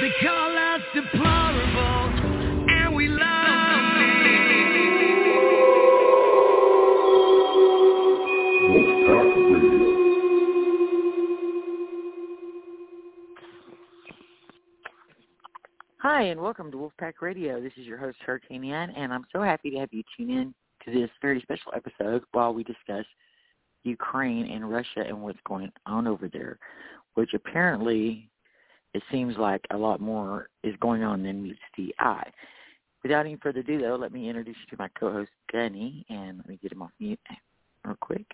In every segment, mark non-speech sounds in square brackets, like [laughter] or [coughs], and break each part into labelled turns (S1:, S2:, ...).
S1: They call us deplorable, and we love
S2: Hi, and welcome to Wolf PaQ Radio. This is your host, Hurricane Ann, and I'm so happy to have you tune in to this very special episode while we discuss Ukraine and Russia and what's going on over there, which apparently it seems like a lot more is going on than meets the eye. Without any further ado, though, let me introduce you to my co-host, Gunny, and let me get him off mute real quick.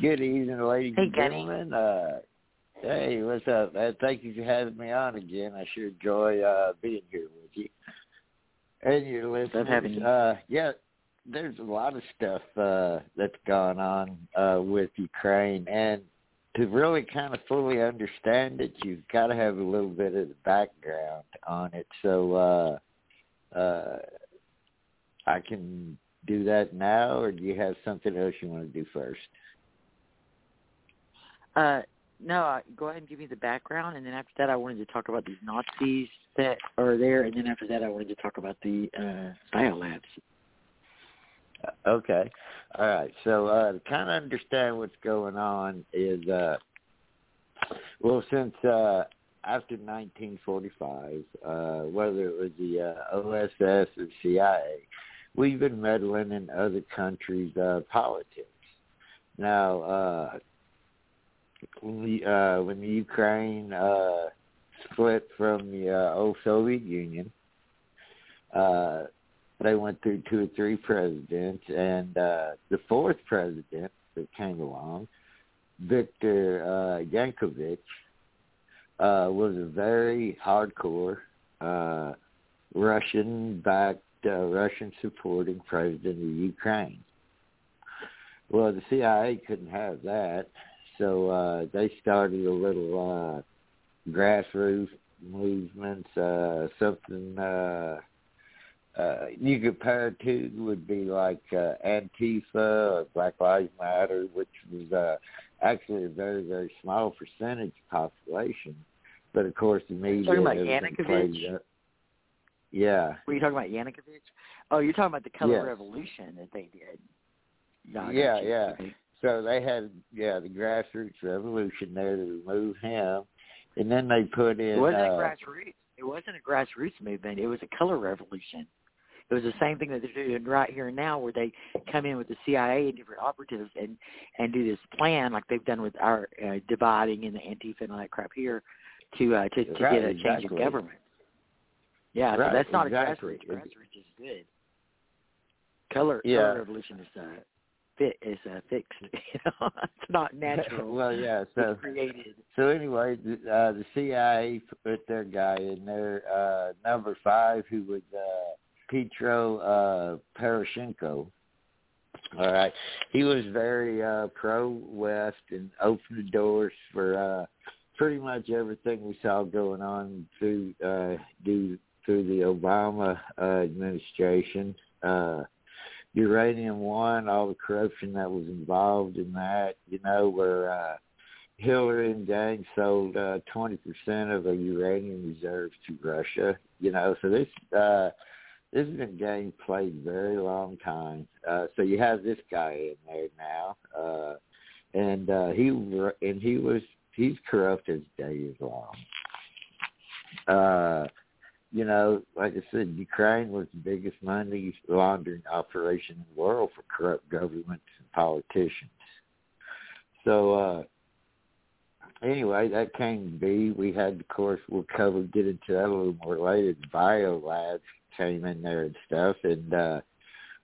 S3: Good evening, ladies
S2: Hey,
S3: and
S2: Gunny.
S3: gentlemen. Uh, hey, what's up? Uh, thank you for having me on again. I sure enjoy uh, being here with you. And your listeners.
S2: having you.
S3: Uh, yeah, there's a lot of stuff uh, that's gone on uh, with Ukraine, and to really kind of fully understand it, you've got to have a little bit of the background on it. So uh, uh, I can do that now, or do you have something else you want to do first?
S2: Uh, no, uh, go ahead and give me the background, and then after that, I wanted to talk about these Nazis that are there, and then after that, I wanted to talk about the uh, biolabs.
S3: Okay. All right. So uh, to kind of understand what's going on is, uh, well, since uh, after 1945, uh, whether it was the uh, OSS or CIA, we've been meddling in other countries' uh, politics. Now, uh, when the uh, when the Ukraine uh, split from the uh, old Soviet Union, uh, they went through two or three presidents, and uh, the fourth president that came along, Viktor uh, Yankovich, uh, was a very hardcore uh, Russian-backed, uh, Russian-supporting president of Ukraine. Well, the CIA couldn't have that, so uh, they started a little uh, grassroots movements, uh, something. Uh, uh, you compare it to would be like uh, Antifa or Black Lives Matter, which was uh, actually a very, very small percentage of population. But of course, the media
S2: Talking about Yanukovych?
S3: Yeah,
S2: Were you talking about Yanukovych? Oh, you're talking about the color
S3: Yes.
S2: revolution that they did. No, I got
S3: Yeah, yeah. So they had yeah the grassroots revolution there to remove him, and then they put in.
S2: It wasn't
S3: uh,
S2: a grassroots. It wasn't a grassroots movement. It was a color revolution. It was the same thing that they're doing right here and now, where they come in with the CIA and different operatives and and do this plan like they've done with our uh, dividing and the Antifa and all that crap here, to uh, to, to
S3: Right,
S2: get a change of government. Yeah,
S3: Right,
S2: so that's not
S3: exactly.
S2: a grassroots. Grassroots is good. Color
S3: Yeah.
S2: color revolution is uh, fit is uh, fixed. [laughs] You know, it's not [laughs] natural.
S3: well, yeah. [laughs] So
S2: it's created.
S3: So anyway, the, uh, the CIA put their guy in there, uh, number five, who was uh, Petro uh, Poroshenko. All right, he was very uh, pro-West and opened the doors for uh, pretty much everything we saw going on through uh, due through the Obama uh, administration. Uh, Uranium One, all the corruption that was involved in that, you know, where uh, Hillary and gang sold uh, 20% of the uranium reserves to Russia. You know, so this uh, this has been game played very long time. Uh, so you have this guy in there now, uh, and uh, he and he was he's corrupt as day is long. Uh, you know, like I said, Ukraine was the biggest money laundering operation in the world for corrupt governments and politicians. So uh anyway, that came to be. We had, of course, we'll cover, get into that a little more later. The bio labs came in there and stuff, and uh,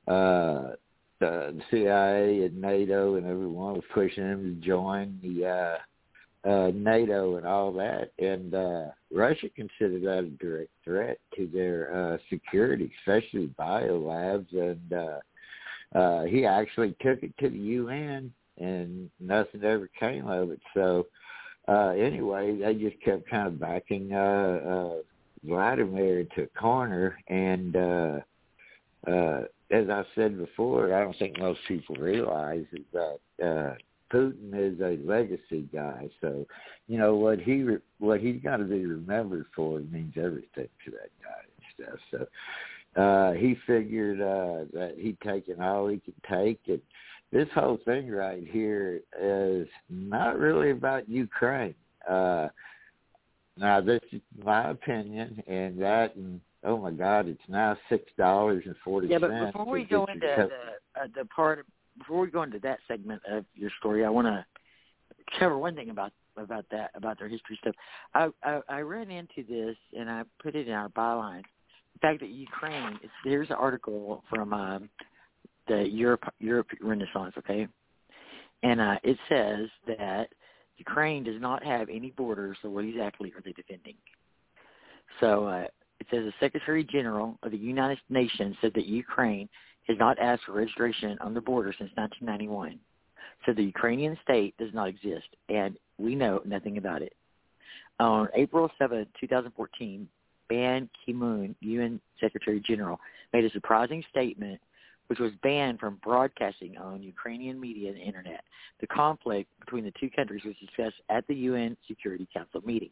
S3: uh, the, CIA and NATO and everyone was pushing them to join the uh, uh, NATO and all that. And uh, Russia considered that a direct threat to their uh, security, especially bio labs. And uh, uh, he actually took it to the UN, and nothing ever came of it. So uh anyway, they just kept kind of backing uh uh Vladimir to corner and uh uh as I said before, I don't think most people realize is that uh Putin is a legacy guy, so you know what he re- what he's got to be remembered for means everything to that guy and stuff. So uh he figured uh that he'd taken all he could take and this whole thing right here is not really about Ukraine. Uh now this is my opinion and that and oh my god, it's now six dollars and forty
S2: Yeah, but before we go into the uh, the part, before we go into that segment of your story, I want to cover one thing about about that about their history stuff. I, I I ran into this and I put it in our byline. The fact that Ukraine, it's, there's an article from um, the Europe Europe Renaissance, okay, and uh, it says that Ukraine does not have any borders, so what exactly are they defending? So uh, it says the Secretary General of the United Nations said that Ukraine has not asked for registration on the border since 1991. So the Ukrainian state does not exist, and we know nothing about it. On April 7, 2014, Ban Ki-moon, UN Secretary General, made a surprising statement which was banned from broadcasting on Ukrainian media and internet. The conflict between the two countries was discussed at the UN Security Council meeting.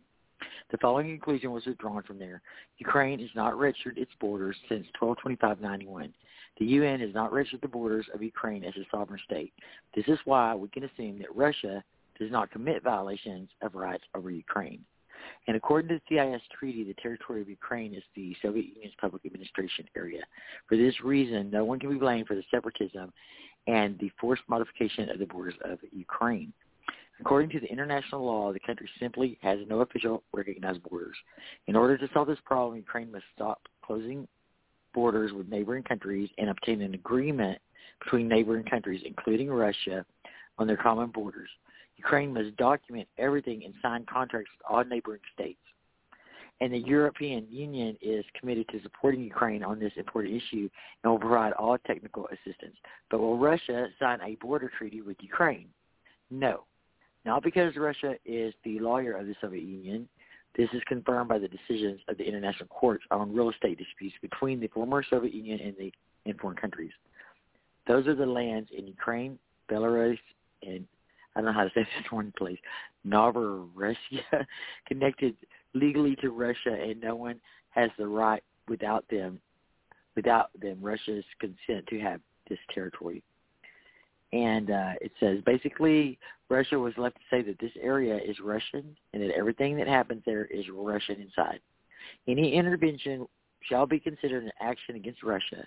S2: The following conclusion was withdrawn from there. Ukraine has not registered its borders since 1225-91. The UN has not registered the borders of Ukraine as a sovereign state. This is why we can assume that Russia does not commit violations of rights over Ukraine. And according to the CIS treaty, the territory of Ukraine is the Soviet Union's public administration area. For this reason, no one can be blamed for the separatism and the forced modification of the borders of Ukraine. According to the international law, the country simply has no official recognized borders. In order to solve this problem, Ukraine must stop closing borders with neighboring countries and obtain an agreement between neighboring countries, including Russia, on their common borders. Ukraine must document everything and sign contracts with all neighboring states. And the European Union is committed to supporting Ukraine on this important issue and will provide all technical assistance. But will Russia sign a border treaty with Ukraine? No. Not because Russia is the lawyer of the Soviet Union. This is confirmed by the decisions of the international courts on real estate disputes between the former Soviet Union and the and foreign countries. Those are the lands in Ukraine, Belarus, and I don't know how to say this one place, Novorossiya, [laughs] connected legally to Russia, and no one has the right without them, without them, Russia's consent to have this territory. And uh, it says basically Russia was left to say that this area is Russian and that everything that happens there is Russian inside. Any intervention shall be considered an action against Russia.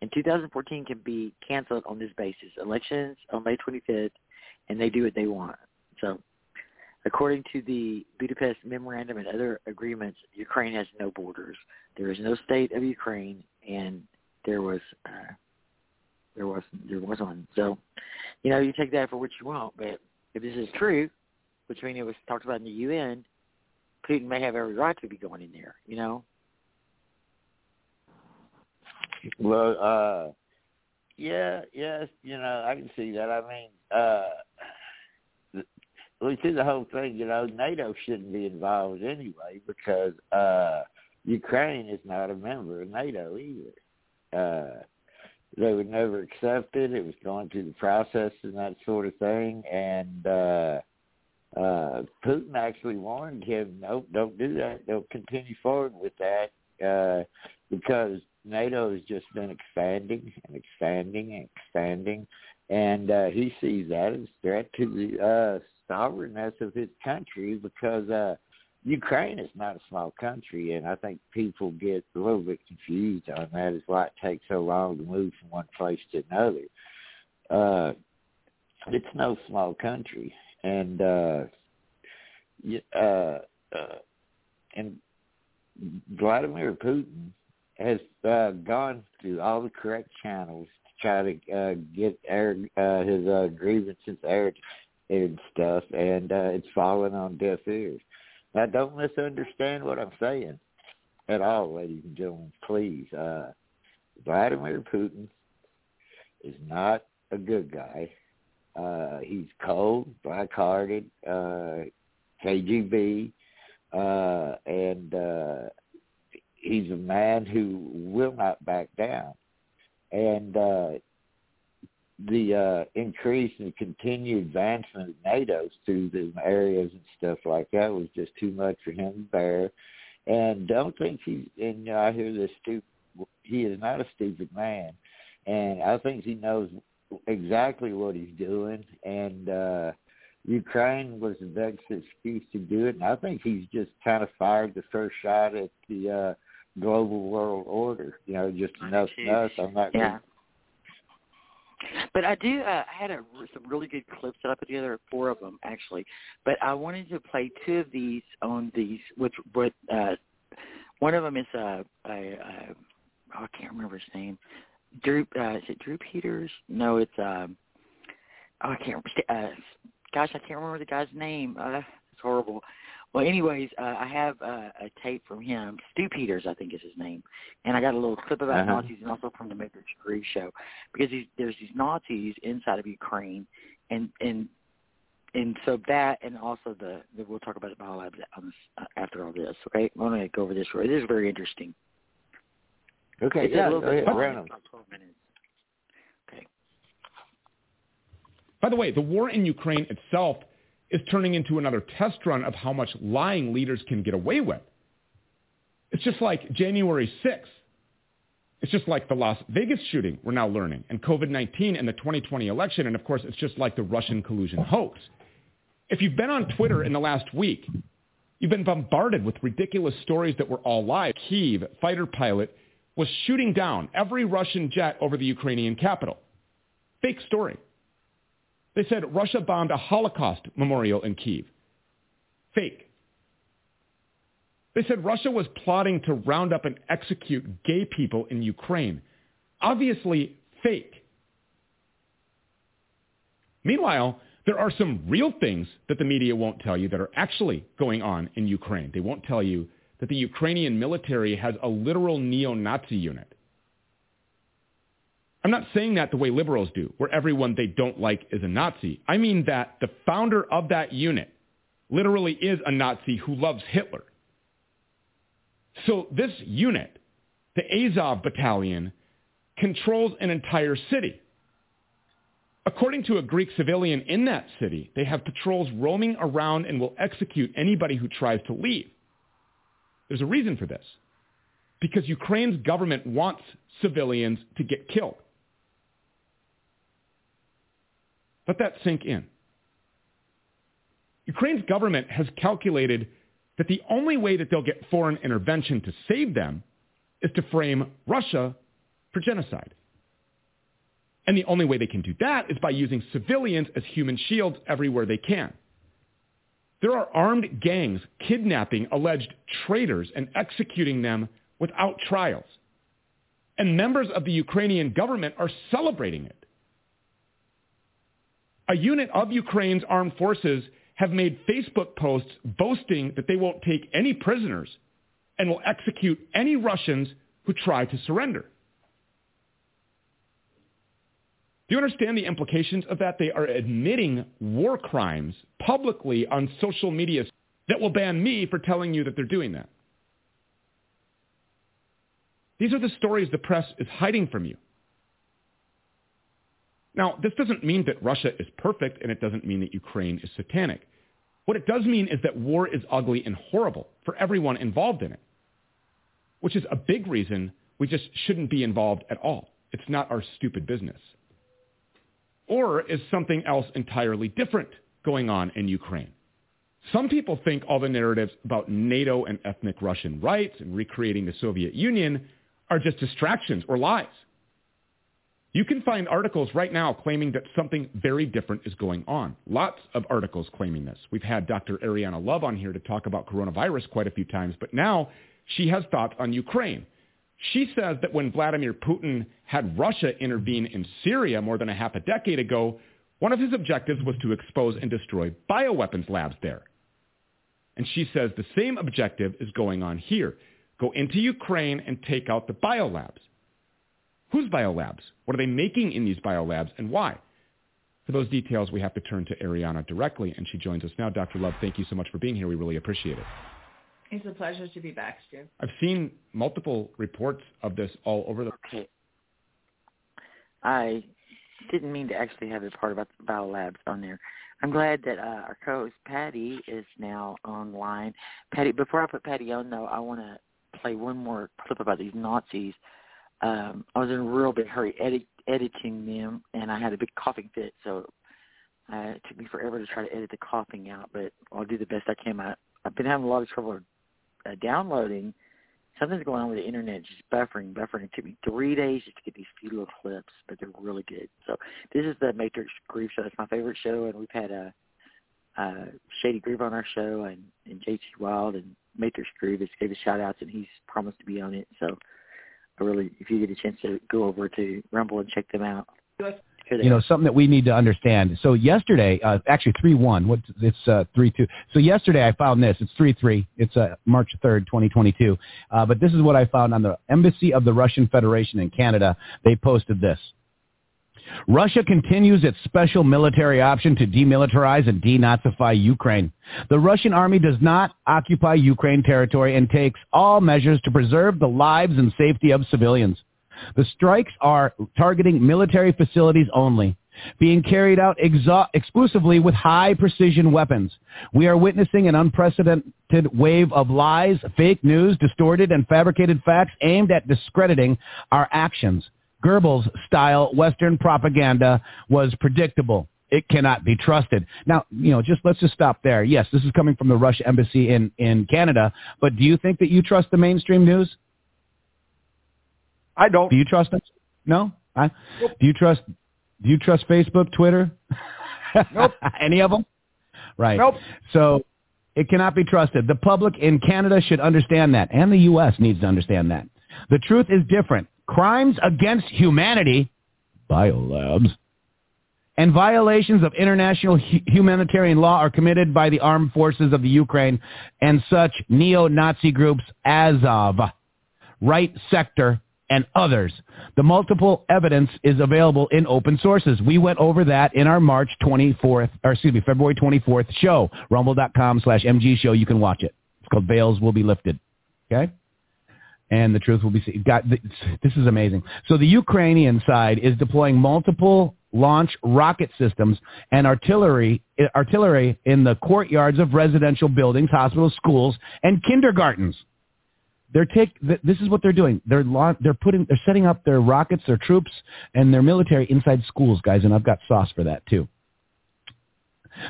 S2: And 2014 can be canceled on this basis. Elections on May 25th, and they do what they want. So, according to the Budapest Memorandum and other agreements, Ukraine has no borders. There is no state of Ukraine, and there was uh, there was there was one. So, you know, you take that for what you want. But if this is true, which means it was talked about in the UN, Putin may have every right to be going in there. You know.
S3: Well, uh yeah, yes, you know, I can see that. I mean, uh we see the whole thing, you know, NATO shouldn't be involved anyway because uh Ukraine is not a member of NATO either. Uh they would never accept it. It was going through the process and that sort of thing and uh uh Putin actually warned him, Nope, don't do that. Don't continue forward with that. Uh because NATO has just been expanding and expanding and expanding, and uh, he sees that as a threat to the uh, sovereignness of his country because uh, Ukraine is not a small country, and I think people get a little bit confused on that. Is why it takes so long to move from one place to another. Uh, it's no small country, and uh, uh, uh, and Vladimir Putin has uh, gone through all the correct channels to try to uh, get air, uh, his uh, grievances aired and stuff, and uh, it's falling on deaf ears. Now, don't misunderstand what I'm saying at all, ladies and gentlemen. Please, uh, Vladimir Putin is not a good guy. Uh, he's cold, black-hearted, uh, KGB, uh, and uh, he's a man who will not back down. And uh, the uh, increase and continued advancement of NATO through the areas and stuff like that was just too much for him to bear. And don't think he's. And you know, I hear this stupid. He is not a stupid man, and I think he knows exactly what he's doing. And uh, Ukraine was the best excuse to do it, and I think he's just kind of fired the first shot at the uh, global world order. You know, just enough enough. I'm not.
S2: Yeah. But I do. Uh, I had a, some really good clips that I put together, four of them actually. But I wanted to play two of these on these, which but uh, one of them is uh, a, a oh, I can't remember his name. Drew, uh, is it Drew Peters? No, it's um, oh, I can't. Uh, gosh, I can't remember the guy's name. Uh, it's horrible. Well, anyways, uh, I have uh, a tape from him. Stu Peters, I think is his name, and I got a little clip about uh-huh. Nazis and also from the Matrix Groove show because he's, there's these Nazis inside of Ukraine, and and and so that and also the, the we'll talk about the biolabs uh, after all this. Okay, I'm going to go over this. This is very interesting.
S3: Okay,
S2: it's
S3: yeah,
S2: a little bit
S3: yeah,
S2: about twelve minutes. Okay.
S4: By the way, the war in Ukraine itself is turning into another test run of how much lying leaders can get away with. It's just like January 6th. It's just like the Las Vegas shooting, we're now learning, and COVID-19 and the 2020 election, and of course, it's just like the Russian collusion hoax. If you've been on Twitter in the last week, you've been bombarded with ridiculous stories that were all lies. Kiev fighter pilot was shooting down every Russian jet over the Ukrainian capital. Fake story. They said Russia bombed a Holocaust memorial in Kiev. Fake. They said Russia was plotting to round up and execute gay people in Ukraine. Obviously fake. Meanwhile, there are some real things that the media won't tell you that are actually going on in Ukraine. They won't tell you that the Ukrainian military has a literal neo-Nazi unit. I'm not saying that the way liberals do, where everyone they don't like is a Nazi. I mean that the founder of that unit literally is a Nazi who loves Hitler. So this unit, the Azov battalion, controls an entire city. According to a Greek civilian in that city, they have patrols roaming around and will execute anybody who tries to leave. There's a reason for this. Because Ukraine's government wants civilians to get killed. Let that sink in. Ukraine's government has calculated that the only way that they'll get foreign intervention to save them is to frame Russia for genocide. And the only way they can do that is by using civilians as human shields everywhere they can. There are armed gangs kidnapping alleged traitors and executing them without trials. And members of the Ukrainian government are celebrating it a unit of Ukraine's armed forces have made Facebook posts boasting that they won't take any prisoners and will execute any Russians who try to surrender. Do you understand the implications of that? They are admitting war crimes publicly on social media that will ban me for telling you that they're doing that. These are the stories the press is hiding from you. Now, this doesn't mean that Russia is perfect, and it doesn't mean that Ukraine is satanic. What it does mean is that war is ugly and horrible for everyone involved in it, which is a big reason we just shouldn't be involved at all. It's not our stupid business. Or is something else entirely different going on in Ukraine? Some people think all the narratives about NATO and ethnic Russian rights and recreating the Soviet Union are just distractions or lies. You can find articles right now claiming that something very different is going on. Lots of articles claiming this. We've had Dr. Ariyana Love on here to talk about coronavirus quite a few times, but now she has thoughts on Ukraine. She says that when Vladimir Putin had Russia intervene in Syria more than a half a decade ago, one of his objectives was to expose and destroy bioweapons labs there. And she says the same objective is going on here. Go into Ukraine and take out the biolabs. Whose biolabs? What are they making in these biolabs and why? For those details, we have to turn to Ariyana directly, and she joins us now. Dr. Love, thank you so much for being here. We really appreciate it.
S5: It's a pleasure to be back, Stu.
S4: I've seen multiple reports of this all over the...
S2: Okay. I didn't mean to actually have it part about the biolabs on there. I'm glad that uh, our co-host Patty is now online. Patty, before I put Patty on though, I want to play one more clip about these Nazis. Um, I was in a real big hurry edit, editing them, and I had a big coughing fit, so uh, it took me forever to try to edit the coughing out. But I'll do the best I can. I, I've been having a lot of trouble uh, downloading something's going on with the internet, just buffering, buffering. It took me three days just to get these few little clips, but they're really good. So this is the Matrix Groove Show. It's my favorite show, and we've had a, a Shady Groove on our show, and, and JT Wild and Matrix Groove has gave us shout outs, and he's promised to be on it. So really, if you get a chance to go over to Rumble and check them out,
S6: you know something that we need to understand. So yesterday, uh, actually three one. What it's uh, three two. So yesterday I found this. It's three three. It's uh, March third, twenty twenty two. Uh, but this is what I found on the embassy of the Russian Federation in Canada. They posted this. Russia continues its special military option to demilitarize and denazify Ukraine. The Russian army does not occupy Ukraine territory and takes all measures to preserve the lives and safety of civilians. The strikes are targeting military facilities only, being carried out exa- exclusively with high precision weapons. We are witnessing an unprecedented wave of lies, fake news, distorted and fabricated facts aimed at discrediting our actions. Goebbels style Western propaganda was predictable. It cannot be trusted. Now, you know, just let's just stop there. Yes, this is coming from the Russia embassy in, in Canada, but do you think that you trust the mainstream news?
S7: I don't.
S6: Do you trust them? No. I, nope. Do you trust? Do you trust Facebook, Twitter? [laughs]
S7: Nope.
S6: Any of them? Right.
S7: Nope.
S6: So it cannot be trusted. The public in Canada should understand that, and the U.S. needs to understand that. The truth is different. Crimes against humanity, biolabs, and violations of international hu- humanitarian law are committed by the armed forces of the Ukraine and such neo-Nazi groups Azov, Right Sector, and others. The multiple evidence is available in open sources. We went over that in our March 24th, or excuse me, February 24th show, rumble.com slash MG show. You can watch it. It's called Veils Will Be Lifted. Okay? And the truth will be seen. God, this is amazing. So the Ukrainian side is deploying multiple launch rocket systems and artillery eh, artillery in the courtyards of residential buildings, hospitals, schools, and kindergartens. They're take. This is what they're doing. They're they're putting. They're setting up their rockets, their troops, and their military inside schools, guys. And I've got sauce for that too.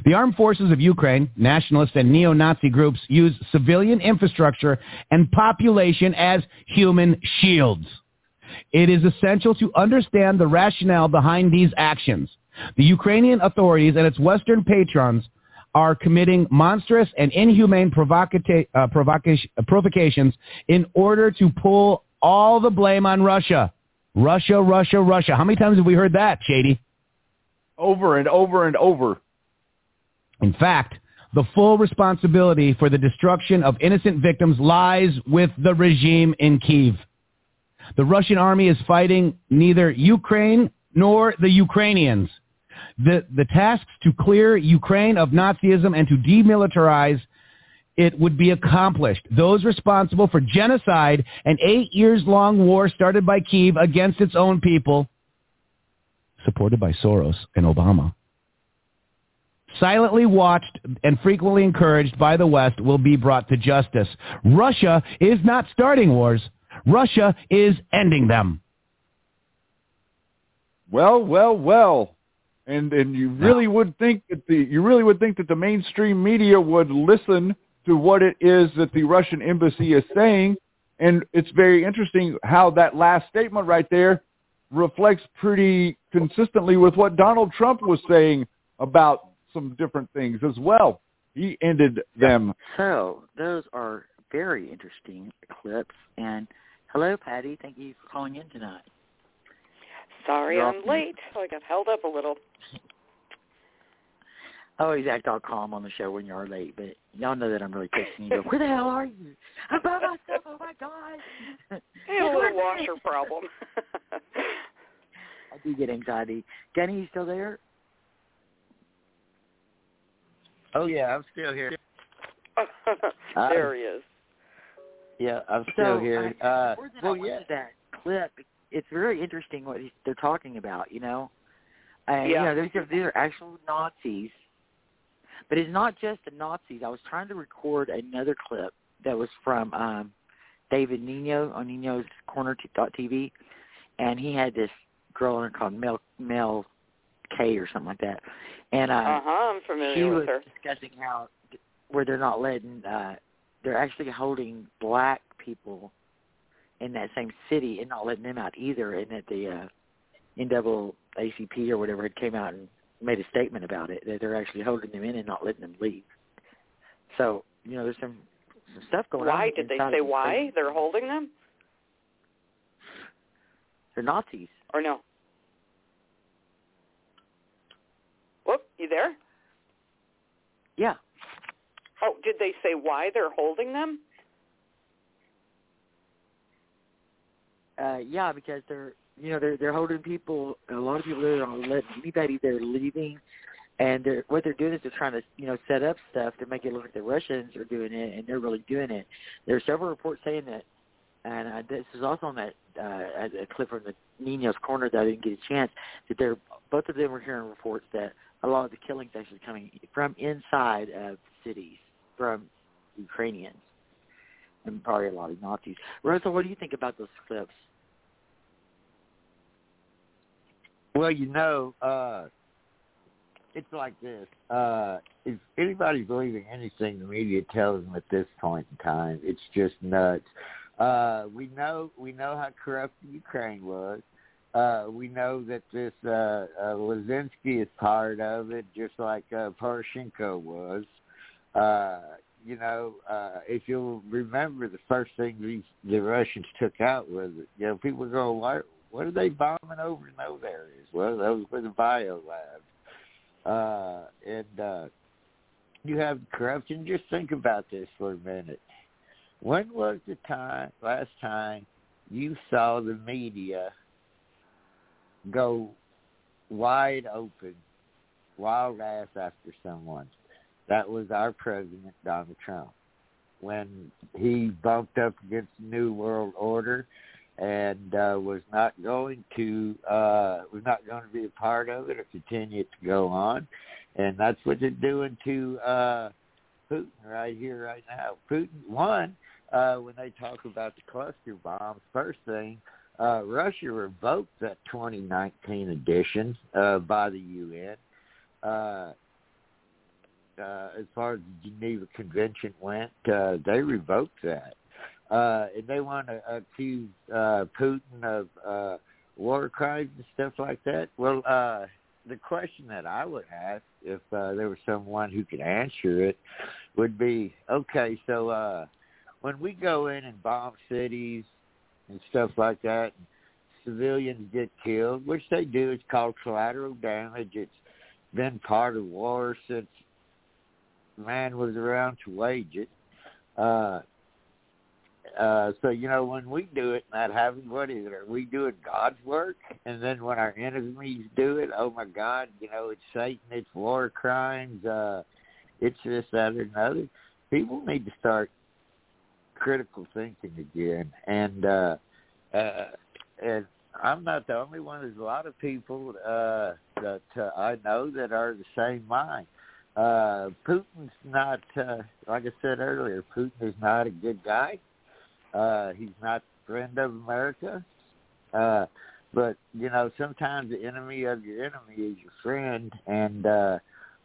S6: The armed forces of Ukraine, nationalist and neo-Nazi groups, use civilian infrastructure and population as human shields. It is essential to understand the rationale behind these actions. The Ukrainian authorities and its Western patrons are committing monstrous and inhumane provoca- uh, provocation, uh, provocations in order to pull all the blame on Russia. Russia, Russia, Russia. How many times have we heard that, Shady?
S7: Over and over and over.
S6: In fact, the full responsibility for the destruction of innocent victims lies with the regime in Kiev. The Russian army is fighting neither Ukraine nor the Ukrainians the, the tasks to clear Ukraine of Nazism and to demilitarize it would be accomplished. Those responsible for genocide, and eight years long war started by Kiev against its own people, supported by Soros and Obama, silently watched and frequently encouraged by the West will be brought to justice. Russia is not starting wars. Russia is ending them.
S7: Well, well, well and and you really would think that the you really would think that the mainstream media would listen to what it is that the Russian embassy is saying, and it's very interesting how that last statement right there reflects pretty consistently with what Donald Trump was saying about some different things as well. He ended them.
S2: So those are very interesting clips. And hello, Patty. Thank you for calling in tonight.
S8: Sorry I'm late. I got held up a little. [laughs]
S2: Oh, I always act all calm on the show when you're late, but y'all know that I'm really texting you. Where the hell are you? I'm by myself. Oh my god. [laughs]
S8: I have a little washer problem. [laughs]
S2: I do get anxiety. Danny, you still there?
S3: Oh yeah, I'm still here. [laughs]
S8: there he is.
S3: Yeah, I'm still
S2: so,
S3: here.
S2: I,
S3: uh,
S2: more than
S3: well,
S2: I
S3: yeah.
S2: that clip it's very interesting what they're talking about. You know, And
S8: Yeah.
S2: you know, these are these are actual Nazis. But it's not just the Nazis. I was trying to record another clip that was from um David Nino on Nino's Corner dot TV, and he had this girl on there called Mel Mel K or something like that, and uh,
S8: Uh huh. I'm
S2: she
S8: familiar
S2: was
S8: with her.
S2: discussing how where they're not letting uh they're actually holding black people in that same city and not letting them out either and that the uh NAACP or whatever had came out and made a statement about it that they're actually holding them in and not letting them leave. So, you know, there's some, some stuff going on.
S8: Why did they say why they're holding them
S2: They're Nazis.
S8: or no? You there?
S2: Yeah.
S8: Oh, did they say why they're holding them?
S2: Uh yeah, because they're you know, they're they're holding people a lot of people they're not letting anybody they're leaving and they're what they're doing is they're trying to, you know, set up stuff to make it look like the Russians are doing it and they're really doing it. There are several reports saying that and uh, this is also on that uh, a clip from the Nino's corner that I didn't get a chance. That they're both of them were hearing reports that a lot of the killings actually coming from inside of cities from Ukrainians and probably a lot of Nazis. Rosa, what do you think about those clips?
S3: Well, you know, uh, it's like this. Uh, if anybody's believing anything the media tells them at this point in time, it's just nuts. Uh, we know we know how corrupt Ukraine was. Uh, we know that this uh, uh, Lazinski is part of it, just like uh, Poroshenko was. Uh, you know, uh, if you'll remember, the first thing these the Russians took out was, you know, people go, why, what are they bombing over in those areas? Well, those were the bio labs. Uh, and uh, you have corruption. Just think about this for a minute. When was the time, last time, you saw the media go wide open, wild ass after someone? That was our president, Donald Trump. When he bumped up against the New World Order and uh, was not going to uh, was not going to be a part of it or continue it to go on, and that's what they're doing to uh, Putin right here, right now. Putin one uh, when they talk about the cluster bombs. First thing, uh, Russia revoked that 2019 edition uh, by the UN. Uh, uh, as far as the Geneva Convention went, uh, they revoked that. Uh, and they want to accuse Putin of war crimes and stuff like that. Well, the question that I would ask, if there was someone who could answer it, would be, okay, so when we go in and bomb cities and stuff like that, and civilians get killed, which they do, it's called collateral damage. It's been part of war since man was around to wage it. Uh, uh, so you know when we do it, not having what is it? Are we doing God's work? And then when our enemies do it, oh my God, you know it's Satan, it's war crimes, uh, it's this, that, or another. People need to start critical thinking again, and uh, uh, and I'm not the only one. There's a lot of people uh, that uh, I know that are the same mind. Uh, Putin's not, uh, like I said earlier, Putin is not a good guy. Uh, he's not a friend of America. Uh, but, you know, sometimes the enemy of your enemy is your friend. And uh,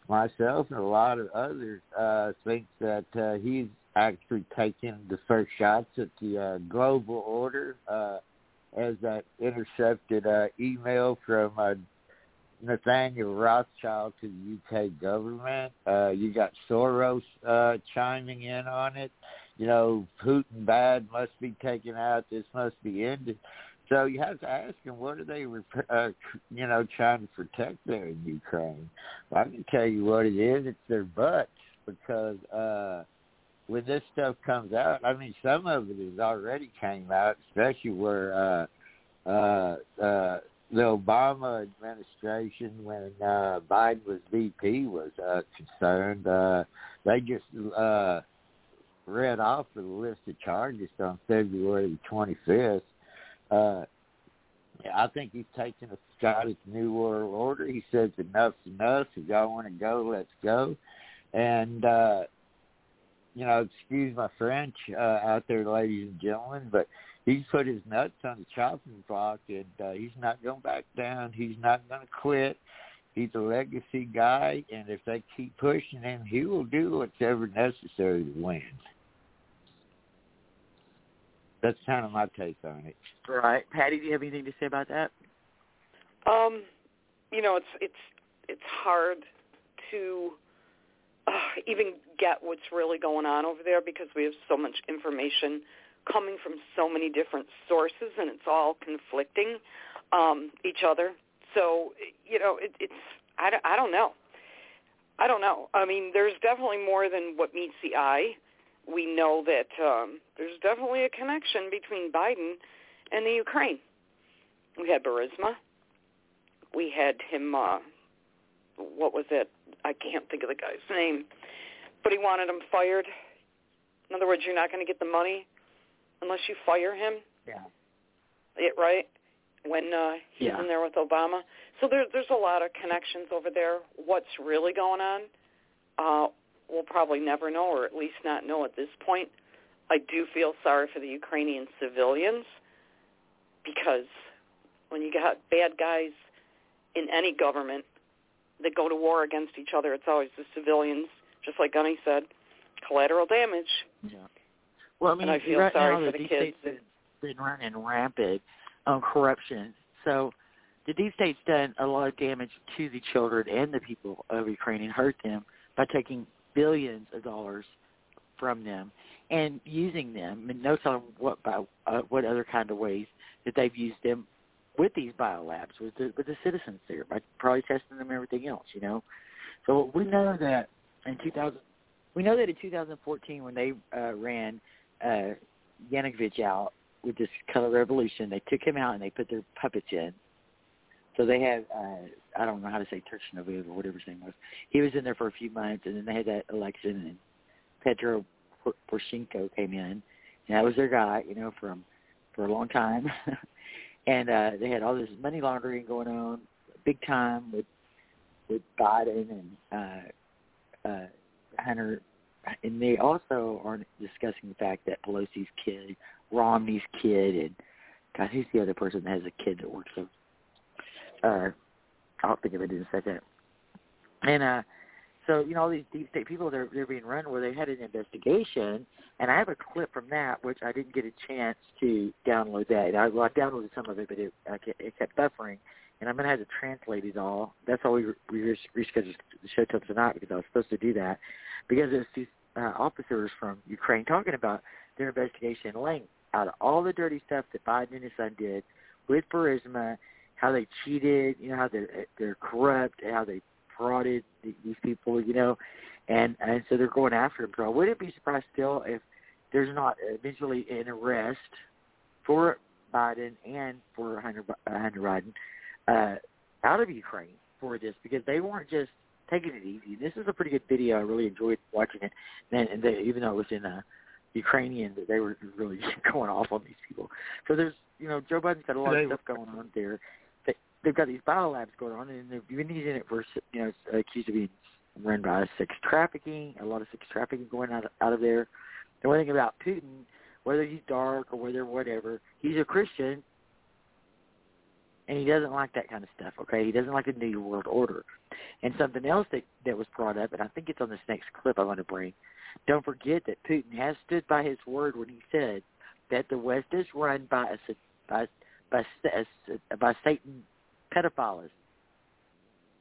S3: myself and a lot of others uh, think that uh, he's actually taking the first shots at the uh, global order uh, as that intercepted uh, email from uh, Nathaniel Rothschild to the UK government. Uh, you got Soros uh, chiming in on it. You know, Putin bad must be taken out. This must be ended. So you have to ask them, what are they, uh, you know, trying to protect there in Ukraine? Well, I can tell you what it is. It's their butts because uh, when this stuff comes out, I mean, some of it has already came out, especially where uh, uh, uh, the Obama administration, when uh, Biden was VP, was uh, concerned. Uh, they just uh, read off the list of charges on February the 25th. Uh, I think he's taking a shot at the New World Order. He says enough's enough. If y'all want to go, let's go. And uh, you know, excuse my French uh, out there, ladies and gentlemen, but he's put his nuts on the chopping block, and uh, he's not going back down. He's not going to quit. He's a legacy guy, and if they keep pushing him, he will do whatever necessary to win. That's kind of my take on it.
S2: Right, Patty, do you have anything to say about that?
S8: Um, you know, it's it's it's hard to uh, even get what's really going on over there because we have so much information coming from so many different sources and it's all conflicting um, each other. So you know, it, it's I don't, I don't know. I don't know. I mean, there's definitely more than what meets the eye. We know that um, there's definitely a connection between Biden and the Ukraine. We had Burisma. We had him. Uh, what was it? I can't think of the guy's name, but he wanted him fired. In other words, you're not going to get the money unless you fire him.
S2: Yeah.
S8: It, right? When uh, he's
S2: Yeah.
S8: in there with Obama. So there, there's a lot of connections over there. What's really going on? Uh, we'll probably never know, or at least not know at this point. I do feel sorry for the Ukrainian civilians because when you got bad guys in any government that go to war against each other, it's always the civilians, just like Gunny said, collateral damage.
S2: Yeah. Well, I mean,
S8: And I feel
S2: right
S8: sorry
S2: now
S8: for
S2: the
S8: the kids.
S2: state's been, been running rampant on corruption. So the deep state's done a lot of damage to the children and the people of Ukraine and hurt them by taking billions of dollars from them and using them, and no telling what by uh, what other kind of ways that they've used them with these biolabs, with the with the citizens there, by probably testing them everything else, you know. So we know that in 2000, we know that in 2014 when they uh, ran uh, Yanukovych out with this color revolution, they took him out and they put their puppets in. So they had uh, I don't know how to say Turchynov or whatever his name was. He was in there for a few months, and then they had that election, and Petro Poroshenko came in, and that was their guy, you know, from for a long time. [laughs] and uh, they had all this money laundering going on, big time with with Biden and uh, uh, Hunter, and they also are discussing the fact that Pelosi's kid, Romney's kid, and God, who's the other person that has a kid that works for? Uh, I'll think of it in a second. And uh, so you know, all these deep state people they're they're being run where they had an investigation, and I have a clip from that which I didn't get a chance to download that. I, well, I downloaded some of it, but it I, ke- it kept buffering, and I'm gonna have to translate it all. That's why we we rescheduled the show till tonight because I was supposed to do that because it's these uh, officers from Ukraine talking about their investigation, laying out all the dirty stuff that Biden and his son did with Burisma, how they cheated, you know, how they're they're corrupt, how they frauded th- these people, you know, and and so they're going after him. So I wouldn't be surprised still if there's not eventually an arrest for Biden and for Hunter uh, Hunter Biden uh, out of Ukraine for this because they weren't just taking it easy. This is a pretty good video. I really enjoyed watching it, and, and they, even though it was in uh, Ukrainian, that they were [laughs] really [laughs] going off on these people. So there's, you know, Joe Biden's got a lot
S3: They-
S2: of stuff going on there. They, they've got these biolabs going on, and they've been using it for, you know, accused of being run by sex trafficking. A lot of sex trafficking going out out of there. The one thing about Putin, whether he's dark or whether whatever, he's a Christian, and he doesn't like that kind of stuff. Okay, he doesn't like the New World Order. And something else that that was brought up, and I think it's on this next clip I want to bring. Don't forget that Putin has stood by his word when he said that the West is run by a by by by Satan pedophiles,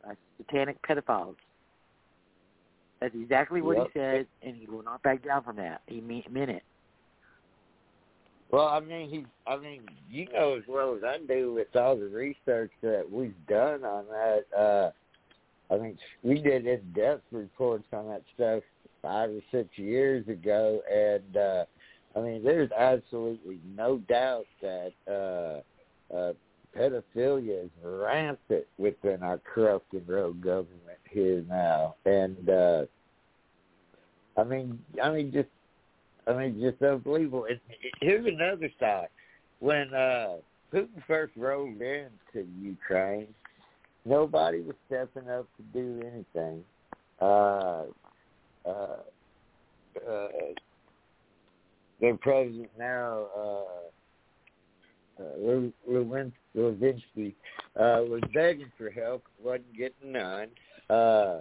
S2: by satanic pedophiles. That's exactly what
S3: Yep.
S2: he said, and he will not back down from that. He mean, meant it.
S3: Well, I mean, he. I mean, you know as well as I do with all the research that we've done on that. uh I mean, we did in-depth reports on that stuff five or six years ago, and uh I mean, there's absolutely no doubt that uh uh pedophilia is rampant within our corrupt and rogue government here now, and uh I mean, I mean, just I mean, just unbelievable. And here's another side. When uh Putin first rolled into Ukraine, nobody was stepping up to do anything. Uh, uh, uh, their president now, uh, uh, Lewinsky, uh, was begging for help, wasn't getting none. Uh,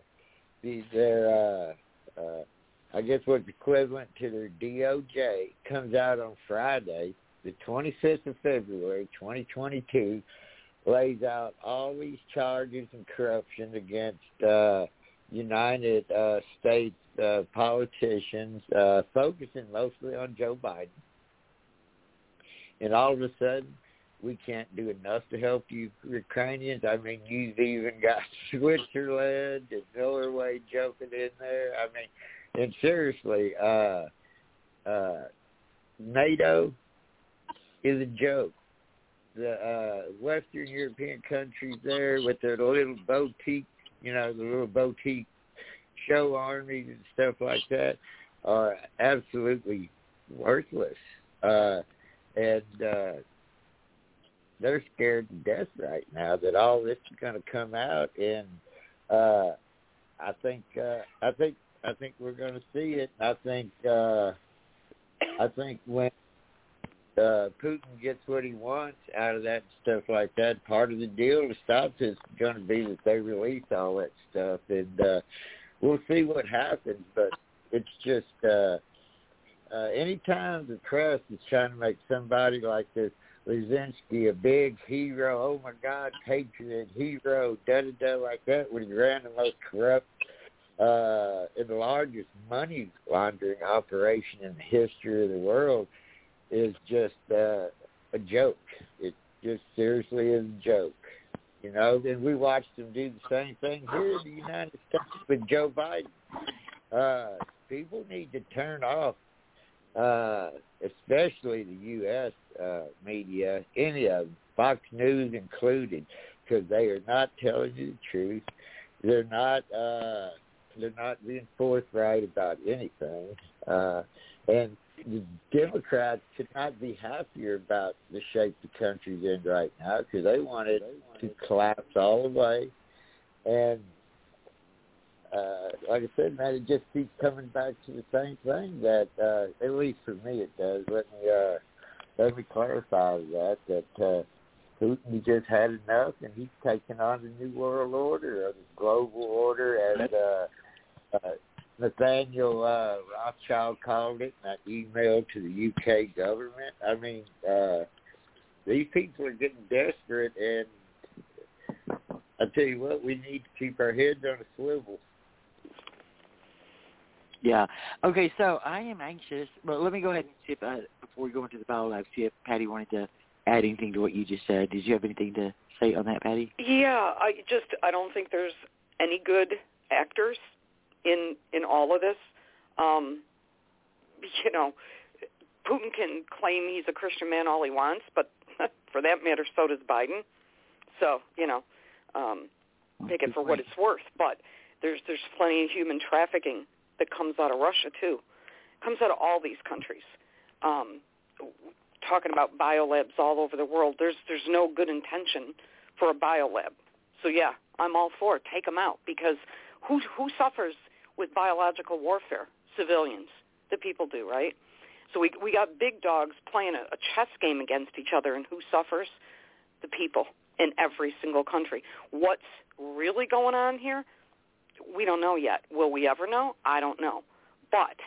S3: the, their, uh, uh, I guess what's equivalent to their DOJ comes out on Friday, the 25th of February, 2022, lays out all these charges and corruption against uh, United uh, States uh, politicians, uh, focusing mostly on Joe Biden. And all of a sudden, we can't do enough to help you Ukrainians. I mean, you've even got [laughs] Switzerland and Norway jumping in there. I mean, and seriously, uh, uh, NATO is a joke. The uh, Western European countries there with their little boutique, you know, the little boutique show armies and stuff like that are absolutely worthless. Uh, and uh, they're scared to death right now that all this is going to come out, and uh, I think uh, I think I think we're going to see it. I think uh, I think when uh, Putin gets what he wants out of that stuff like that, part of the deal to stop is going to be that they release all that stuff, and uh, we'll see what happens. But it's just uh, uh, anytime the press is trying to make somebody like this Lazinski a big hero, oh my God, patriot, hero, da da da like that when he ran the most corrupt uh and the largest money laundering operation in the history of the world is just uh a joke. It just seriously is a joke. You know, and we watched them do the same thing here in the United States with Joe Biden. Uh people need to turn off uh, especially the U.S. Uh, media, any of them, Fox News included, because they are not telling you the truth. They're not. Uh, they're not being forthright about anything. Uh, and the Democrats could not be happier about the shape the country's in right now because they want it to collapse all the way. And uh, like I said, man, it just keeps coming back to the same thing. That uh, at least for me, it does. Let me uh, let me clarify that that uh, Putin just had enough, and he's taking on the new world order or the global order, as uh, uh, Nathaniel uh, Rothschild called it in that email to the UK government. I mean, uh, these people are getting desperate, and I tell you what, we need to keep our heads on a swivel.
S2: Yeah. Okay, so I am anxious. Well, let me go ahead and see if, uh, before we go into the battle lab, see if Patty wanted to add anything to what you just said. Did you have anything to say on that, Patty?
S8: Yeah, I just I don't think there's any good actors in in all of this. Um, you know, Putin can claim he's a Christian man all he wants, but [laughs] for that matter, so does Biden. So you know, um, take it for what it's worth. But there's there's plenty of human trafficking that comes out of Russia too. It comes out of all these countries. Um, talking about biolabs all over the world. There's there's no good intention for a biolab. So yeah, I'm all for it. Take them out because who who suffers with biological warfare? Civilians. The people do, right? So we we got big dogs playing a, a chess game against each other, and who suffers? The people in every single country. What's really going on here? We don't know yet. Will we ever know? I don't know. But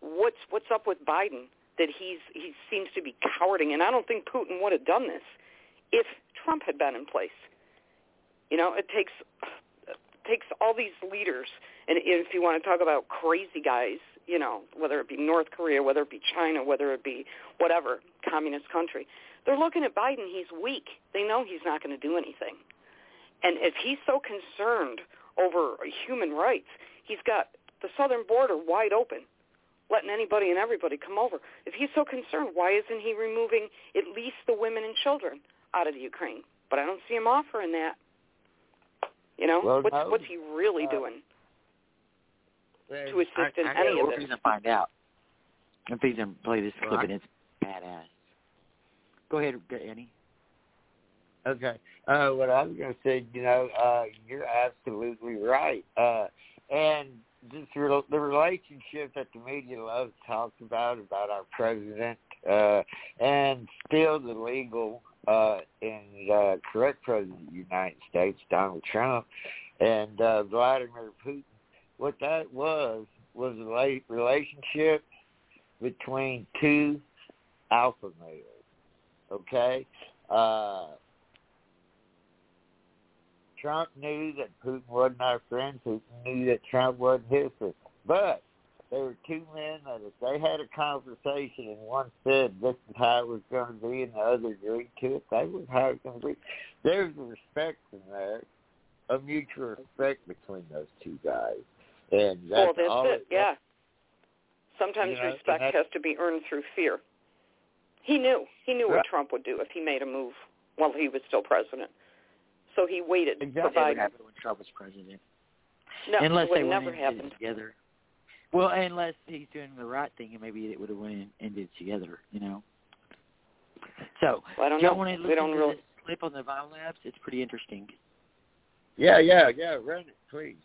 S8: what's what's up with Biden that he's he seems to be cowarding and I don't think Putin would have done this if Trump had been in place. You know, it takes it takes all these leaders and if you want to talk about crazy guys, you know, whether it be North Korea, whether it be China, whether it be whatever communist country, they're looking at Biden, he's weak. They know he's not going to do anything. And if he's so concerned over human rights. He's got the southern border wide open, letting anybody and everybody come over. If he's so concerned, why isn't he removing at least the women and children out of the Ukraine? But I don't see him offering that. You know,
S3: well,
S8: what's
S3: no.
S8: what's he really
S3: uh,
S8: doing to assist
S2: I,
S8: in
S2: I
S8: any of
S2: we're
S8: this?
S2: going to find out. I'm going to play this
S3: Well, I-
S2: and it's badass. Go ahead, Annie.
S3: Okay. Uh, what I was going to say, you know, uh, you're absolutely right. Uh, and this re- the relationship that the media loves to talk about about our president, uh, and still the legal uh, and uh, correct president of the United States, Donald Trump, and uh, Vladimir Putin. What that was was a relationship between two alpha males. Okay. Uh, Trump knew that Putin wasn't our friend. Putin knew that Trump wasn't his friend. But there were two men that if they had a conversation and one said this is how it was going to be and the other agreed to it, they was how it was going to be. There's a respect in there, a mutual respect between those two guys. And that's
S8: well, that's
S3: all
S8: it.
S3: it
S8: yeah. Sometimes
S3: you know,
S8: respect has to be earned through fear. He knew. He knew
S3: right.
S8: what Trump would do if he made a move while he was still president. So he waited
S3: exactly.
S8: for Biden.
S2: Never happened when Trump was president.
S8: No,
S2: unless
S8: it would
S2: they
S8: never
S2: went and
S8: happen.
S2: together. Well, unless he's doing the right thing, and maybe it would have went and ended together. You know. So,
S8: Well, I don't
S2: y'all
S8: know.
S2: want to
S8: We
S2: listen
S8: don't
S2: to
S8: really.
S2: this clip on the biolabs? It's pretty interesting.
S3: Yeah, yeah, yeah. Run it, please.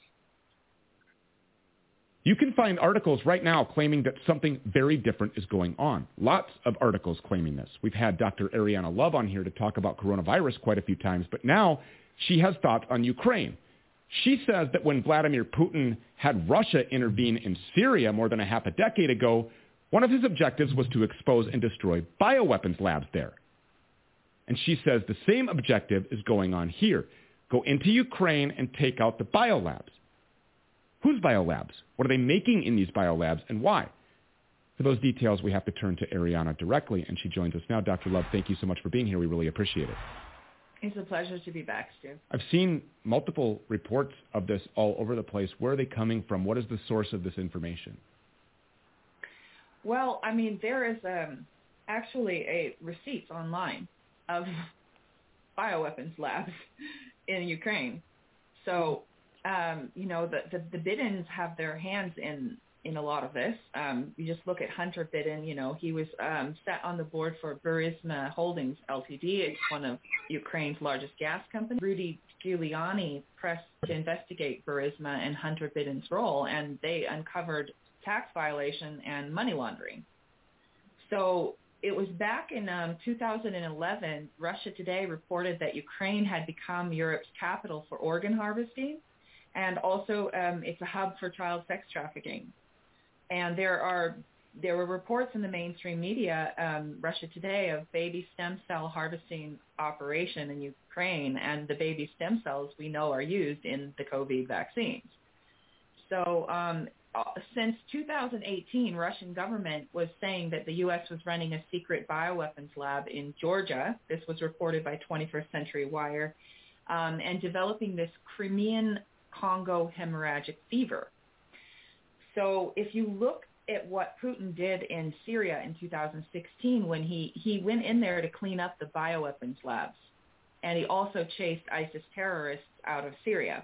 S4: You can find articles right now claiming that something very different is going on. Lots of articles claiming this. We've had Dr. Ariyana Love on here to talk about coronavirus quite a few times, but now she has thoughts on Ukraine. She says that when Vladimir Putin had Russia intervene in Syria more than a half a decade ago, one of his objectives was to expose and destroy bioweapons labs there. And she says the same objective is going on here. Go into Ukraine and take out the biolabs. Whose biolabs? What are they making in these biolabs and why? For those details, we have to turn to Ariyana directly, and she joins us now. Dr. Love, thank you so much for being here. We really appreciate it.
S5: It's a pleasure to be back, Stu.
S4: I've seen multiple reports of this all over the place. Where are they coming from? What is the source of this information?
S5: Well, I mean, there is um, actually a receipt online of [laughs] bioweapons labs in Ukraine. So, um, you know, the, the, the Bidens have their hands in, in a lot of this. Um, you just look at Hunter Biden, you know, he was um, set on the board for Burisma Holdings Ltd. It's one of Ukraine's largest gas companies. Rudy Giuliani pressed to investigate Burisma and Hunter Biden's role, and they uncovered tax violation and money laundering. So it was back in um, 2011, Russia Today reported that Ukraine had become Europe's capital for organ harvesting, and also um, it's a hub for child sex trafficking. And there are there were reports in the mainstream media, um, Russia Today, of baby stem cell harvesting operation in Ukraine, and the baby stem cells we know are used in the COVID vaccines. So um, since 2018, Russian government was saying that the U.S. was running a secret bioweapons lab in Georgia. This was reported by 21st Century Wire, um, and developing this Crimean Congo hemorrhagic fever. So if you look at what Putin did in Syria in 2016 when he, he went in there to clean up the bioweapons labs, and he also chased ISIS terrorists out of Syria.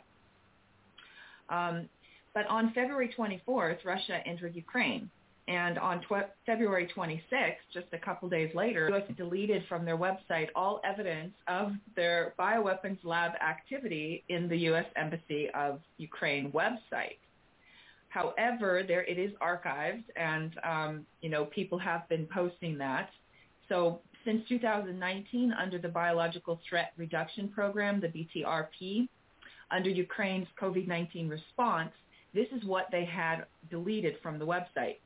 S5: Um, but on February 24th, Russia entered Ukraine. And on tw- February 26th, just a couple days later, U.S. deleted from their website all evidence of their bioweapons lab activity in the U.S. Embassy of Ukraine website. However, there it is archived, and um, you know people have been posting that. So since 2019, under the Biological Threat Reduction Program, the BTRP, under Ukraine's COVID-19 response, this is what they had deleted from the website.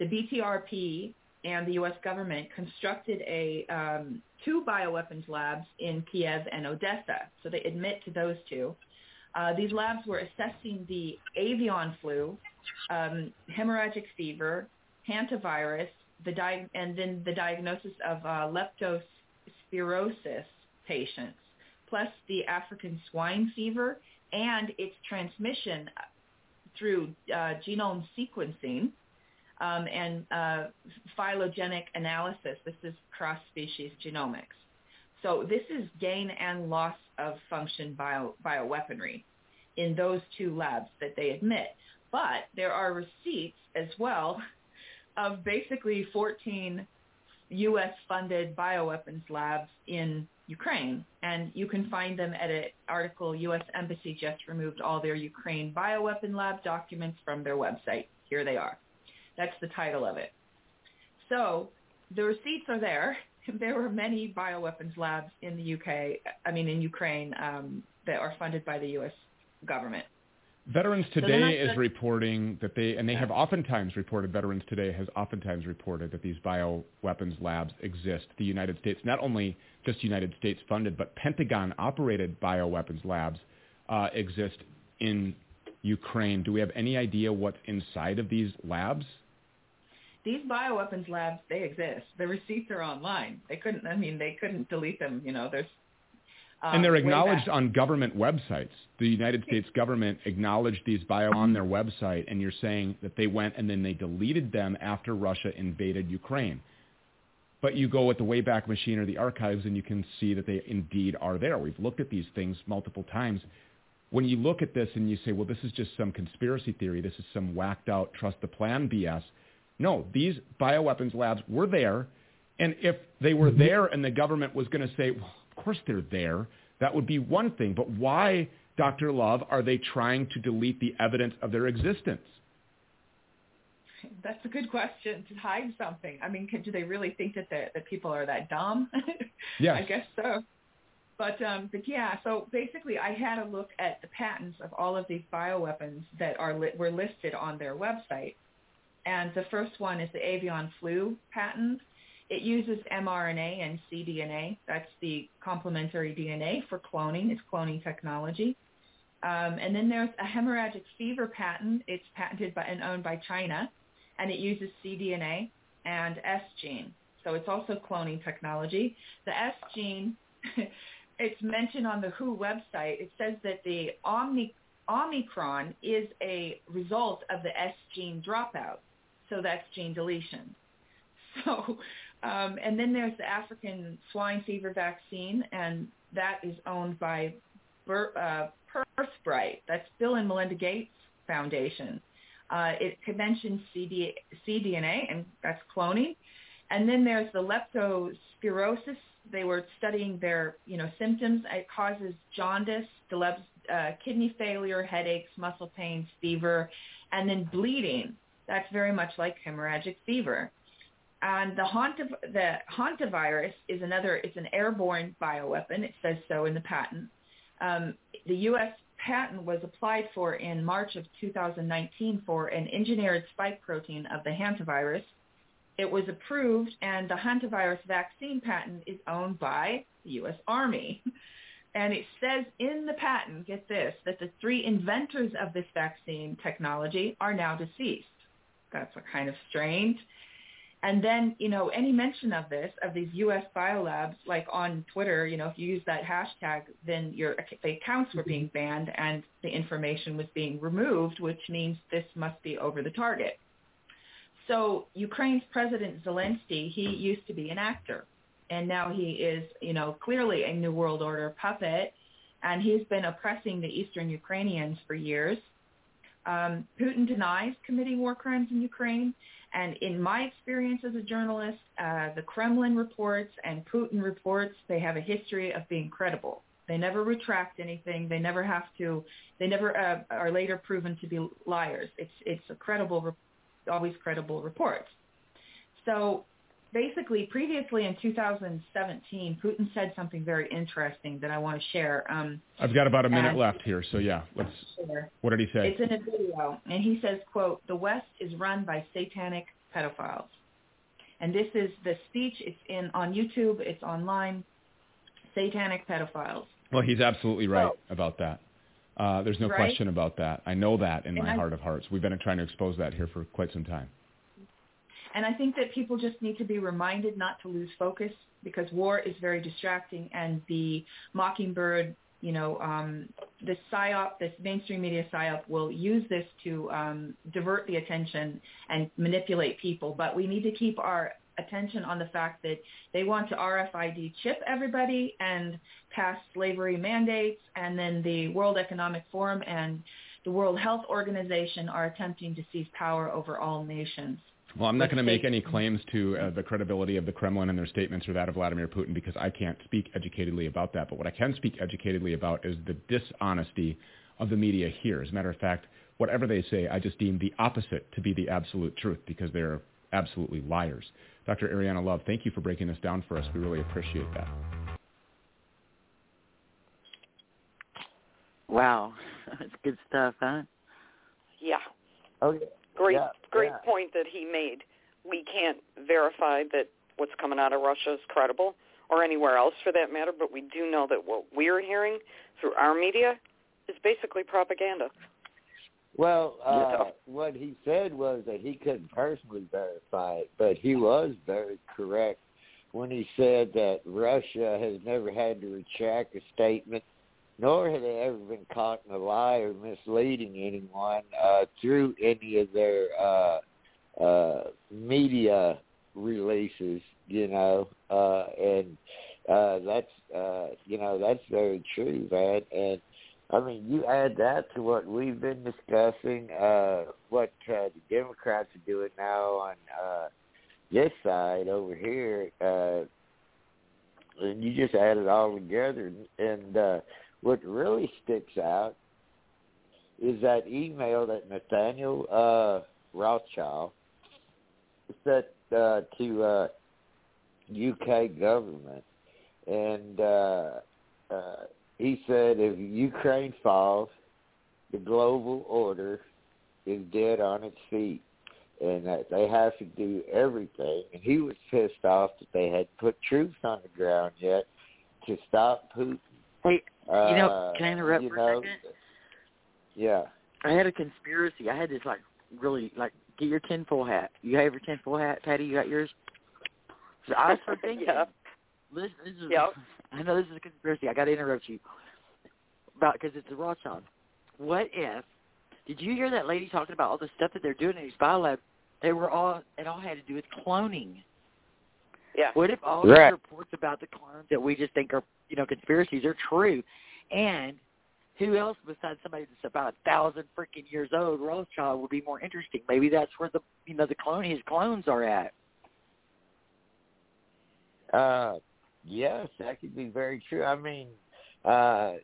S5: The BTRP and the U.S. government constructed a um, two bioweapons labs in Kiev and Odessa. So they admit to those two. Uh, these labs were assessing the avian flu, um, hemorrhagic fever, hantavirus, the di- and then the diagnosis of uh, leptospirosis patients, plus the African swine fever and its transmission through uh, genome sequencing um, and uh, phylogenetic analysis. This is cross-species genomics. So this is gain and loss of function bio, bioweaponry in those two labs that they admit. But there are receipts as well [laughs] of basically 14 U.S.-funded bioweapons labs in Ukraine, and you can find them at an article, U.S. Embassy just removed all their Ukraine bioweapon lab documents from their website. Here they are. That's the title of it. So the receipts are there. [laughs] There were many bioweapons labs in the UK, I mean in Ukraine, um, that are funded by the U.S. government.
S4: Veterans Today
S5: I
S4: is reporting that they, and they have oftentimes reported, Veterans Today has oftentimes reported that these bioweapons labs exist. The United States, not only just United States funded, but Pentagon operated bioweapons labs uh, exist in Ukraine. Do we have any idea what's inside of these labs?
S5: These bioweapons labs, they exist. The receipts are online. They couldn't, I mean, they couldn't delete them. You know, there's um,
S4: and they're acknowledged on government websites. The United States government acknowledged these bio on their website, and you're saying that they went and then they deleted them after Russia invaded Ukraine. But you go with the Wayback Machine or the archives, and you can see that they indeed are there. We've looked at these things multiple times. When you look at this and you say, well, this is just some conspiracy theory, this is some whacked out trust the plan BS. No, these bioweapons labs were there, and if they were mm-hmm. there and the government was going to say, well, of course they're there, that would be one thing. But why, Dr. Love, are they trying to delete the evidence of their existence?
S5: That's a good question. To hide something. I mean, can, do they really think that the, that people are that dumb? [laughs]
S4: Yes.
S5: I guess so. But um, but yeah. So basically, I had a look at the patents of all of these bioweapons that are li- were listed on their website, and the first one is the avian flu patent. It uses mRNA and cDNA. That's the complementary DNA for cloning. It's cloning technology. Um, and then there's a hemorrhagic fever patent. It's patented by, and owned by China, and it uses cDNA and S gene. So it's also cloning technology. The S gene, [laughs] it's mentioned on the WHO website. It says that the Omicron is a result of the S gene dropout. So that's gene deletion. [laughs] So, um, and then there's the African swine fever vaccine, and that is owned by Ber, uh. That's Bill and Melinda Gates Foundation. Uh, it mentions CD, cDNA, and that's cloning. And then there's the leptospirosis. They were studying their, you know, symptoms. It causes jaundice, uh, kidney failure, headaches, muscle pains, fever, and then bleeding. That's very much like hemorrhagic fever. And the, the hantavirus is another, it's an airborne bioweapon. It says so in the patent. Um, the U.S. patent was applied for in March of 2019 for an engineered spike protein of the hantavirus. It was approved, and the hantavirus vaccine patent is owned by the U.S. Army. And it says in the patent, get this, that the three inventors of this vaccine technology are now deceased. That's kind of strange. And then, you know, any mention of this, of these U.S. biolabs, like on Twitter, you know, if you use that hashtag, then your the accounts were being banned and the information was being removed, which means this must be over the target. So Ukraine's President Zelensky, he used to be an actor, and now he is, you know, clearly a New World Order puppet, and he's been oppressing the Eastern Ukrainians for years. Um, Putin denies committing war crimes in Ukraine. And in my experience as a journalist, uh, the Kremlin reports and Putin reports, they have a history of being credible. They never retract anything. They never have to. They never uh, are later proven to be liars. It's it's a credible, re- always credible reports. So basically, previously in 2017, Putin said something very interesting that I want to share. Um,
S4: I've got about a minute left here, so yeah, let's.
S5: Sure.
S4: What did he say?
S5: It's in a video, and he says, "quote The West is run by satanic pedophiles." And this is the speech. It's in on YouTube. It's online. Satanic pedophiles.
S4: Well, he's absolutely right about that. Uh, there's no
S5: Right?
S4: question about that. I know that in
S5: And
S4: my
S5: I-
S4: heart of hearts. We've been trying to expose that here for quite some time.
S5: And I think that people just need to be reminded not to lose focus because war is very distracting, and the Mockingbird, you know, um, the psyop, this mainstream media psyop, will use this to um, divert the attention and manipulate people. But we need to keep our attention on the fact that they want to RFID chip everybody and pass slavery mandates, and then the World Economic Forum and the World Health Organization are attempting to seize power over all nations.
S4: Well, I'm not going to make any claims to uh, the credibility of the Kremlin and their statements or that of Vladimir Putin because I can't speak educatedly about that. But what I can speak educatedly about is the dishonesty of the media here. As a matter of fact, whatever they say, I just deem the opposite to be the absolute truth because they're absolutely liars. Dr. Ariyana Love, thank you for breaking this down for us. We really appreciate that.
S2: Wow, [laughs] that's good stuff, huh?
S8: Yeah.
S3: Oh, yeah.
S8: Great,
S3: Yeah,
S8: great
S3: yeah.
S8: point that he made. We can't verify that what's coming out of Russia is credible or anywhere else for that matter, but we do know that what we're hearing through our media is basically propaganda.
S3: Well, uh, what he said was that he couldn't personally verify it, but he was very correct when he said that Russia has never had to retract a statement, nor have they ever been caught in a lie or misleading anyone uh, through any of their uh, uh, media releases. You know, uh, and uh, that's uh, you know that's very true, man, and. I mean, you add that to what we've been discussing, uh, what uh, the Democrats are doing now on uh, this side over here, uh, and you just add it all together. And uh, what really sticks out is that email that Nathaniel uh, Rothschild sent uh, to uh, UK government, and uh, uh, he said if Ukraine falls, the global order is dead on its feet, and that they have to do everything. And he was pissed off that they had put troops on the ground yet to stop Putin.
S2: Hey,
S3: Uh,
S2: you know, can I interrupt
S3: you
S2: for
S3: know,
S2: a second?
S3: Yeah.
S2: I had a conspiracy. I had this like really like get your tinfoil hat. You have your tinfoil hat, Patty? You got yours? So I started [laughs] thinking.
S8: Yeah.
S2: Listen, this is.
S8: Yep.
S2: I know this is a conspiracy. I got to interrupt you about because it's a Rothschild. What if? Did you hear that lady talking about all the stuff that they're doing in these biolabs? They were all. It all had to do with cloning.
S8: Yeah.
S2: What if all
S3: Right.
S2: these reports about the clones that we just think are, you know, conspiracies are true? And who else besides somebody that's about a thousand freaking years old, Rothschild, would be more interesting? Maybe that's where the, you know, the clone his clones are at.
S3: Uh, yes, that could be very true. I mean, uh,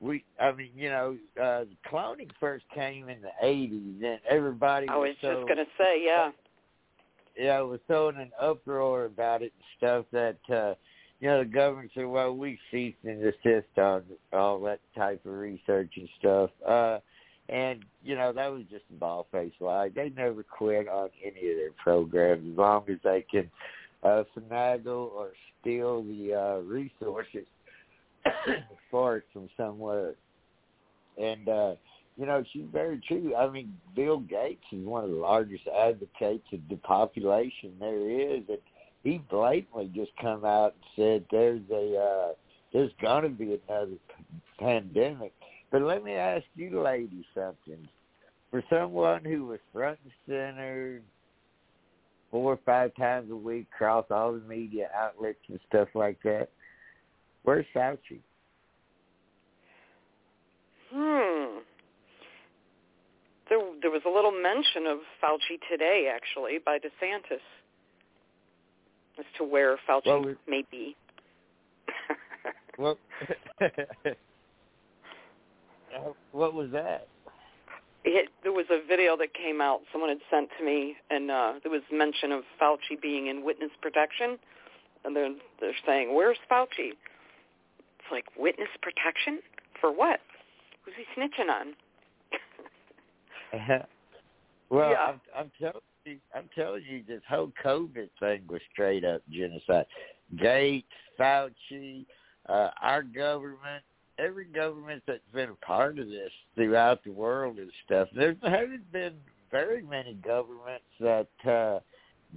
S3: we, I mean, you know, uh, cloning first came in the '80s, and everybody
S8: I
S3: was
S8: was
S3: so
S8: just going to say, yeah.
S3: yeah, it was so in an uproar about it and stuff that uh you know the government said, "Well, we cease and desist on all that type of research and stuff." Uh, and you know that was just a ball faced lie. They never quit on any of their programs as long as they can uh, finagle or steal the uh, resources [coughs] for it from somewhere. And uh, you know, she's very true. I mean, Bill Gates is one of the largest advocates of depopulation there is, and he blatantly just come out and said there's a uh, there's gonna be another pandemic. But let me ask you, lady, something. For someone who was front and center four or five times a week across all the media outlets and stuff like that, where's Fauci?
S8: Hmm. There, there was a little mention of Fauci today, actually, by DeSantis, as to where Fauci
S3: Well, we-
S8: may be.
S3: Well, [laughs] [laughs] uh, what was that?
S8: It, there was a video that came out someone had sent to me, and uh, there was mention of Fauci being in witness protection, and they're they're saying, "Where's Fauci?" It's like witness protection for what? Who's he snitching on? [laughs]
S3: well,
S8: Yeah.
S3: I'm, I'm telling you, I'm telling you, this whole COVID thing was straight up genocide. Gates, Fauci, uh, our government, every government that's been a part of this throughout the world and stuff. There haven't been very many governments that uh,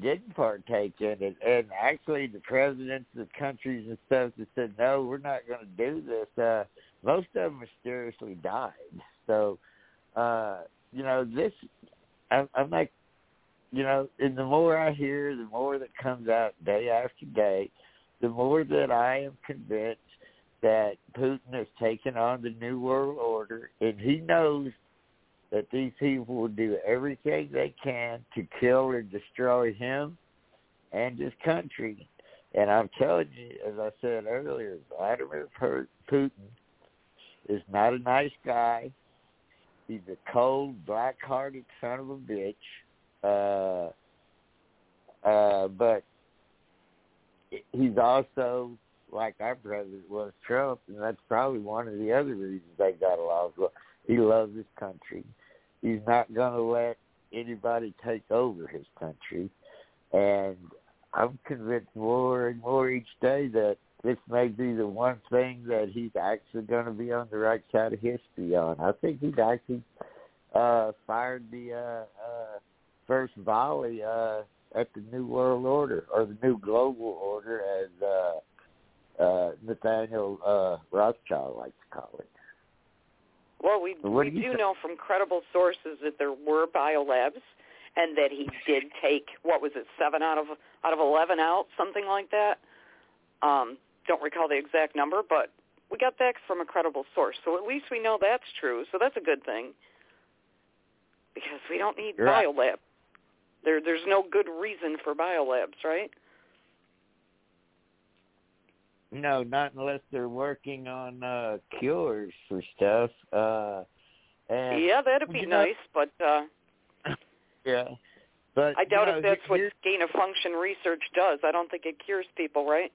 S3: didn't partake in it, and actually, the presidents of countries and stuff that said no, we're not going to do this. Uh, most of them mysteriously died. So, uh, you know, this I'm, I'm like, you know, and the more I hear, the more that comes out day after day, the more that I am convinced that Putin has taken on the new world order, and he knows that these people will do everything they can to kill or destroy him and his country. And I'm telling you, as I said earlier, Vladimir Putin is not a nice guy. He's a cold, black-hearted son of a bitch. Uh, uh, but he's also like our president was Trump, and that's probably one of the other reasons they got along well. He loves his country. He's not going to let anybody take over his country, and I'm convinced more and more each day that this may be the one thing that he's actually going to be on the right side of history on. I think he's actually uh, fired the uh, uh, first volley uh, at the New World Order or the New Global Order, as uh, uh, Nathaniel uh, Rothschild likes to call it.
S8: Well, we we
S3: do
S8: do know from credible sources that there were biolabs, and that he did take what was it seven out of out of eleven out, something like that. Um, don't recall the exact number, but we got that from a credible source, so at least we know that's true. So that's a good thing because we don't need
S3: Right.
S8: biolab. There, there's no good reason for biolabs, right?
S3: No, not unless they're working on uh cures for stuff. Uh and
S8: yeah, that'd be
S3: you know-
S8: nice, but uh, [laughs]
S3: yeah. But
S8: I doubt
S3: know,
S8: if that's what gain of function research does. I don't think it cures people, right?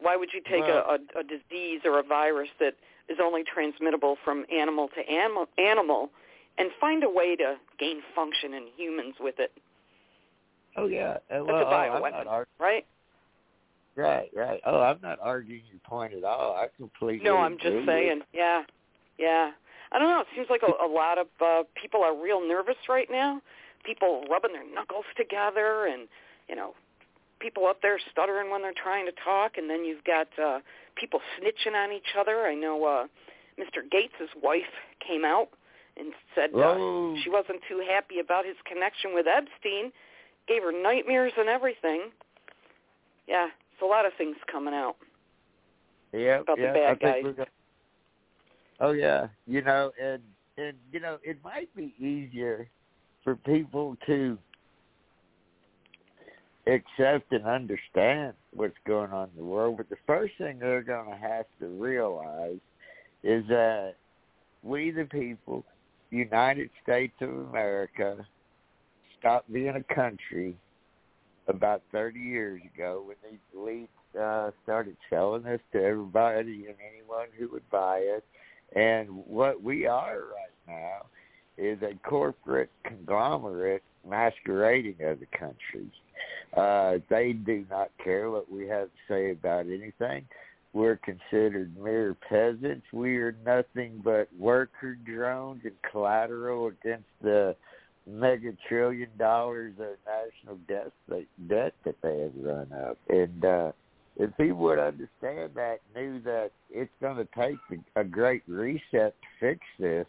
S8: Why would you take
S3: Well-
S8: a, a, a disease or a virus that is only transmittable from animal to animal, animal and find a way to gain function in humans with it?
S3: Oh yeah. Uh,
S8: That's a
S3: oh,
S8: bioweapon,
S3: ar-
S8: right?
S3: Right, right. Oh, I'm not arguing your point at all. I completely
S8: No, I'm just saying. Yeah, yeah. I don't know. It seems like a, a lot of uh, people are real nervous right now. People rubbing their knuckles together, and you know, people up there stuttering when they're trying to talk, and then you've got uh, people snitching on each other. I know uh, Mr. Gates' wife came out and said uh,
S3: Whoa.
S8: she wasn't too happy about his connection with Epstein. Gave her nightmares and everything. Yeah, a lot of things coming out.
S3: Yeah,
S8: about the bad
S3: I
S8: guys.
S3: gonna- Oh yeah, you know, and and you know, it might be easier for people to accept and understand what's going on in the world. But the first thing they're going to have to realize is that we, the people, United States of America, stopped being a country about 30 years ago when these elites uh, started selling us to everybody and anyone who would buy it. And what we are right now is a corporate conglomerate masquerading as a country. Uh, they do not care what we have to say about anything. We're considered mere peasants. We are nothing but worker drones and collateral against the mega trillion dollars of national debt that, debt that they have run up. And uh, if people would understand that, knew that it's going to take a great reset to fix this,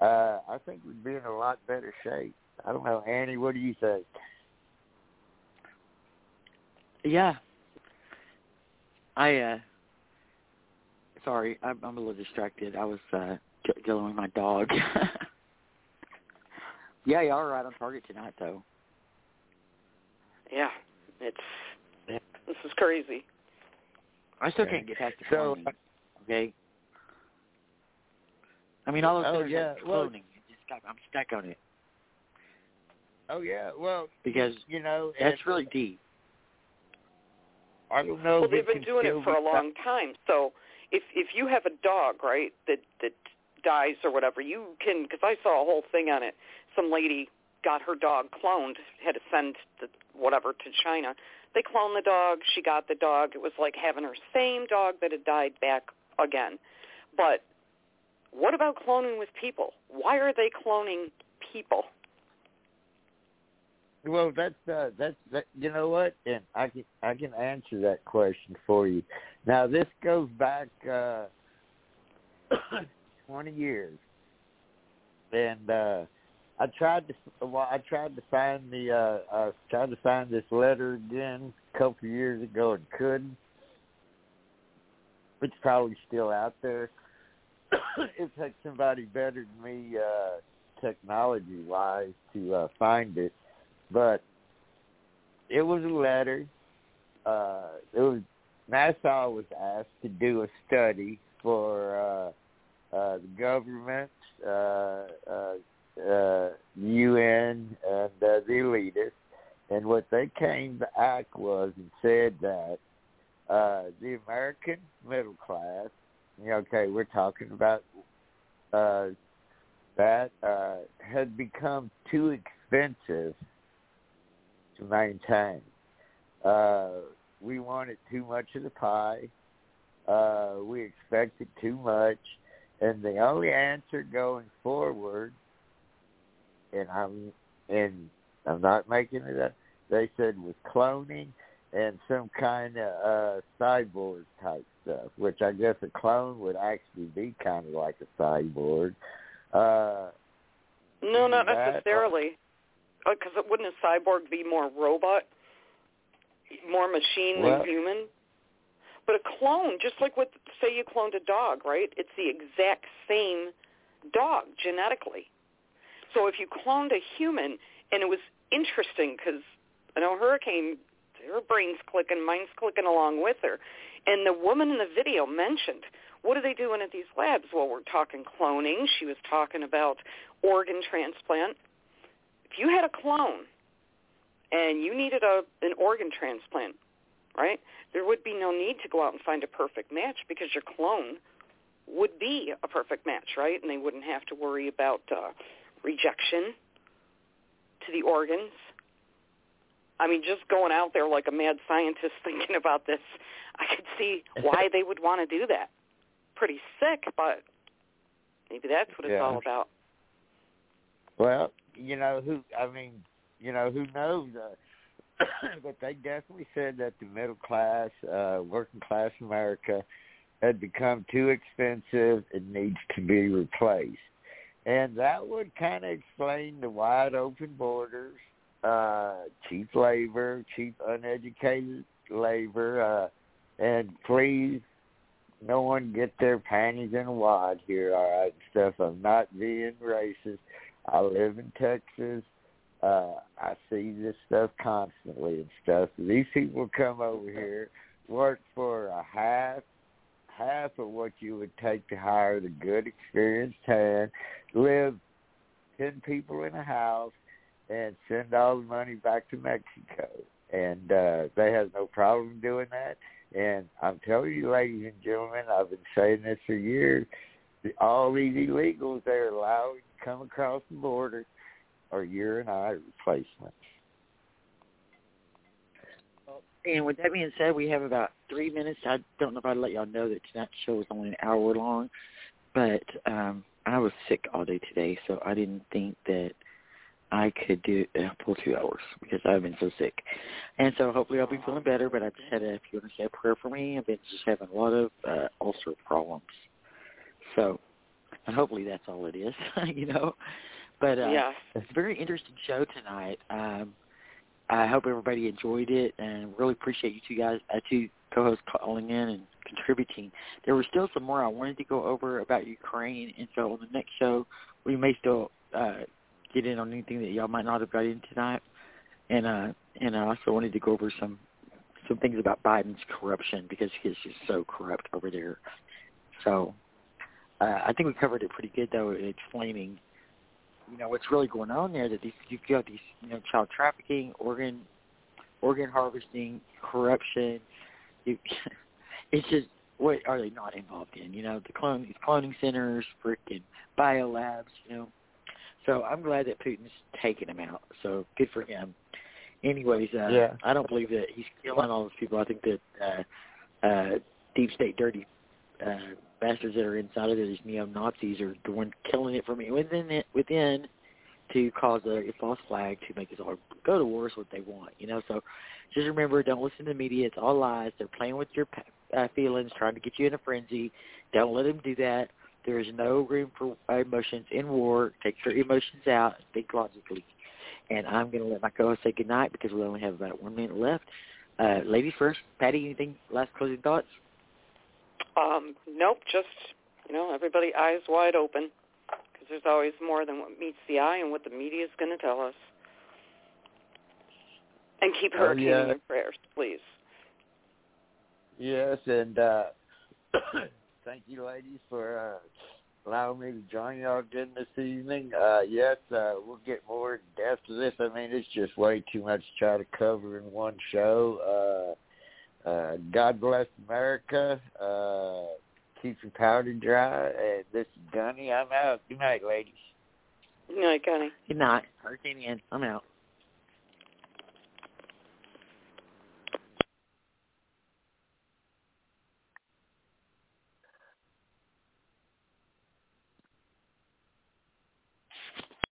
S3: uh, I think we'd be in a lot better shape. I don't know, Annie. What do you think?
S2: Yeah. I uh sorry, I'm I'm a little distracted. I was uh dealing with my dog. [laughs] yeah, you are right on target tonight though.
S8: Yeah, it's
S3: Yeah.
S8: this is crazy.
S2: I still
S3: Okay.
S2: can't get past the
S3: So-
S2: cloning. Uh, okay. I mean all oh, those
S3: Oh,
S2: things
S3: yeah,
S2: like
S3: well-
S2: cloning. it just got, I'm stuck on it
S3: Oh yeah, well,
S2: because
S3: you know,
S2: that's
S3: and
S2: really deep.
S3: I don't know.
S8: Well, they've been doing it for a
S3: be-
S8: long time. So if if you have a dog, right, that that dies or whatever, you can because I saw a whole thing on it. Some lady got her dog cloned, had to send the whatever to China. They cloned the dog. She got the dog. It was like having her same dog that had died back again. But what about cloning with people? Why are they cloning people?
S3: Well, that's uh, that's that. You know what? And I can I can answer that question for you. Now this goes back uh, [coughs] twenty years, and uh, I tried to well, I tried to find the uh, I tried to find this letter again a couple of years ago and couldn't. It's probably still out there. [coughs] it takes somebody better than me uh, technology wise to uh, find it, but it was a letter. Uh, it was NASA was asked to do a study for uh, uh, the government, uh, uh, uh, UN, and uh, the elitists, and what they came back was and said that uh, the American middle class, okay, we're talking about uh, that uh, had become too expensive to maintain. Uh, we wanted too much of the pie. Uh, we expected too much, and the only answer going forward, and I'm and I'm not making it up. They said was cloning and some kind of uh, cyborg type stuff, which I guess a clone would actually be kind of like a cyborg. Uh,
S8: no, not
S3: that,
S8: necessarily. Because uh, wouldn't a cyborg be more robot, more machine
S3: Well-
S8: than human? But a clone, just like what say you cloned a dog, right? It's the exact same dog genetically. So if you cloned a human, and it was interesting because I know Heracane, her brain's clicking, mine's clicking along with her, and the woman in the video mentioned, what are they doing at these labs? Well, we're talking cloning. She was talking about organ transplant. If you had a clone and you needed a an organ transplant, right? There would be no need to go out and find a perfect match because your clone would be a perfect match, right? And they wouldn't have to worry about uh, rejection to the organs. I mean, just going out there like a mad scientist [laughs] thinking about this, I could see why they would want to do that. Pretty sick, but maybe that's what it's
S3: Yeah.
S8: all about.
S3: Well, you know who? I mean, you know who knows? Uh, [coughs] but they definitely said that the middle class, uh, working class America, had become too expensive and needs to be replaced, and that would kind of explain the wide open borders, uh, cheap labor, cheap uneducated labor, uh, and please. No one get their panties in a wad here, all right, stuff. I'm not being racist. I live in Texas. Uh, I see this stuff constantly and stuff. These people come over here, work for a half half of what you would take to hire the good experienced hand, live ten people in a house and send all the money back to Mexico. And uh they have no problem doing that. And I'm telling you, ladies and gentlemen, I've been saying this for years. All these illegals they're allowing to come across the border are year and eye replacements.
S2: And with that being said, we have about three minutes. I don't know if I'd let y'all know that tonight's show is only an hour long, but um I was sick all day today, so I didn't think that I could do a full two hours because I've been so sick. And so hopefully I'll be feeling better, but I just had a, if you want to say a prayer for me, I've been just having a lot of uh, ulcer problems. So, and hopefully that's all it is, [laughs] you know. But uh,
S8: yeah.
S2: it's a very interesting show tonight. Um, I hope everybody enjoyed it, and really appreciate you two guys, uh, two co-hosts calling in and contributing. There were still some more I wanted to go over about Ukraine, and so on the next show we may still uh, get in on anything that y'all might not have got in tonight. And uh, and I also wanted to go over some some things about Biden's corruption because he's just so corrupt over there. So uh, I think we covered it pretty good though, explaining you know what's really going on there. That these you've got these you know child trafficking, organ organ harvesting, corruption. You, [laughs] it's just what are they not involved in? You know the clone these cloning centers, freaking biolabs. You know, so I'm glad that Putin's taking them out. So good for him. Anyways, uh,
S3: Yeah.
S2: I don't believe that he's killing all those people. I think that uh, uh, deep state dirty uh, bastards that are inside of there, these neo Nazis, are one killing it from within it, within to cause a, false flag to make us all go to war is what they want. You know, so just remember, don't listen to the media. It's all lies. They're playing with your uh, feelings, trying to get you in a frenzy. Don't let them do that. There is no room for emotions in war. Take your emotions out think logically. And I'm going to let my co-host say goodnight because we only have about one minute left. Uh, ladies first. Patty, anything last closing thoughts?
S8: Um, nope, just you know, everybody eyes wide open because there's always more than what meets the eye and what the media is going to tell us. And keep
S3: Oh,
S8: Heracane
S3: yeah.
S8: in your prayers, please.
S3: Yes, and uh, [coughs] thank you, ladies, for uh, allowing me to join y'all again this evening. Uh, yes, uh, we'll get more in depth to this. I mean, it's just way too much to try to cover in one show. Uh, God bless America. Uh, keep your powder dry. And this is Gunny. I'm out. Good night, ladies.
S8: Good night, Connie.
S2: Good night. Heracane Ian. I'm out.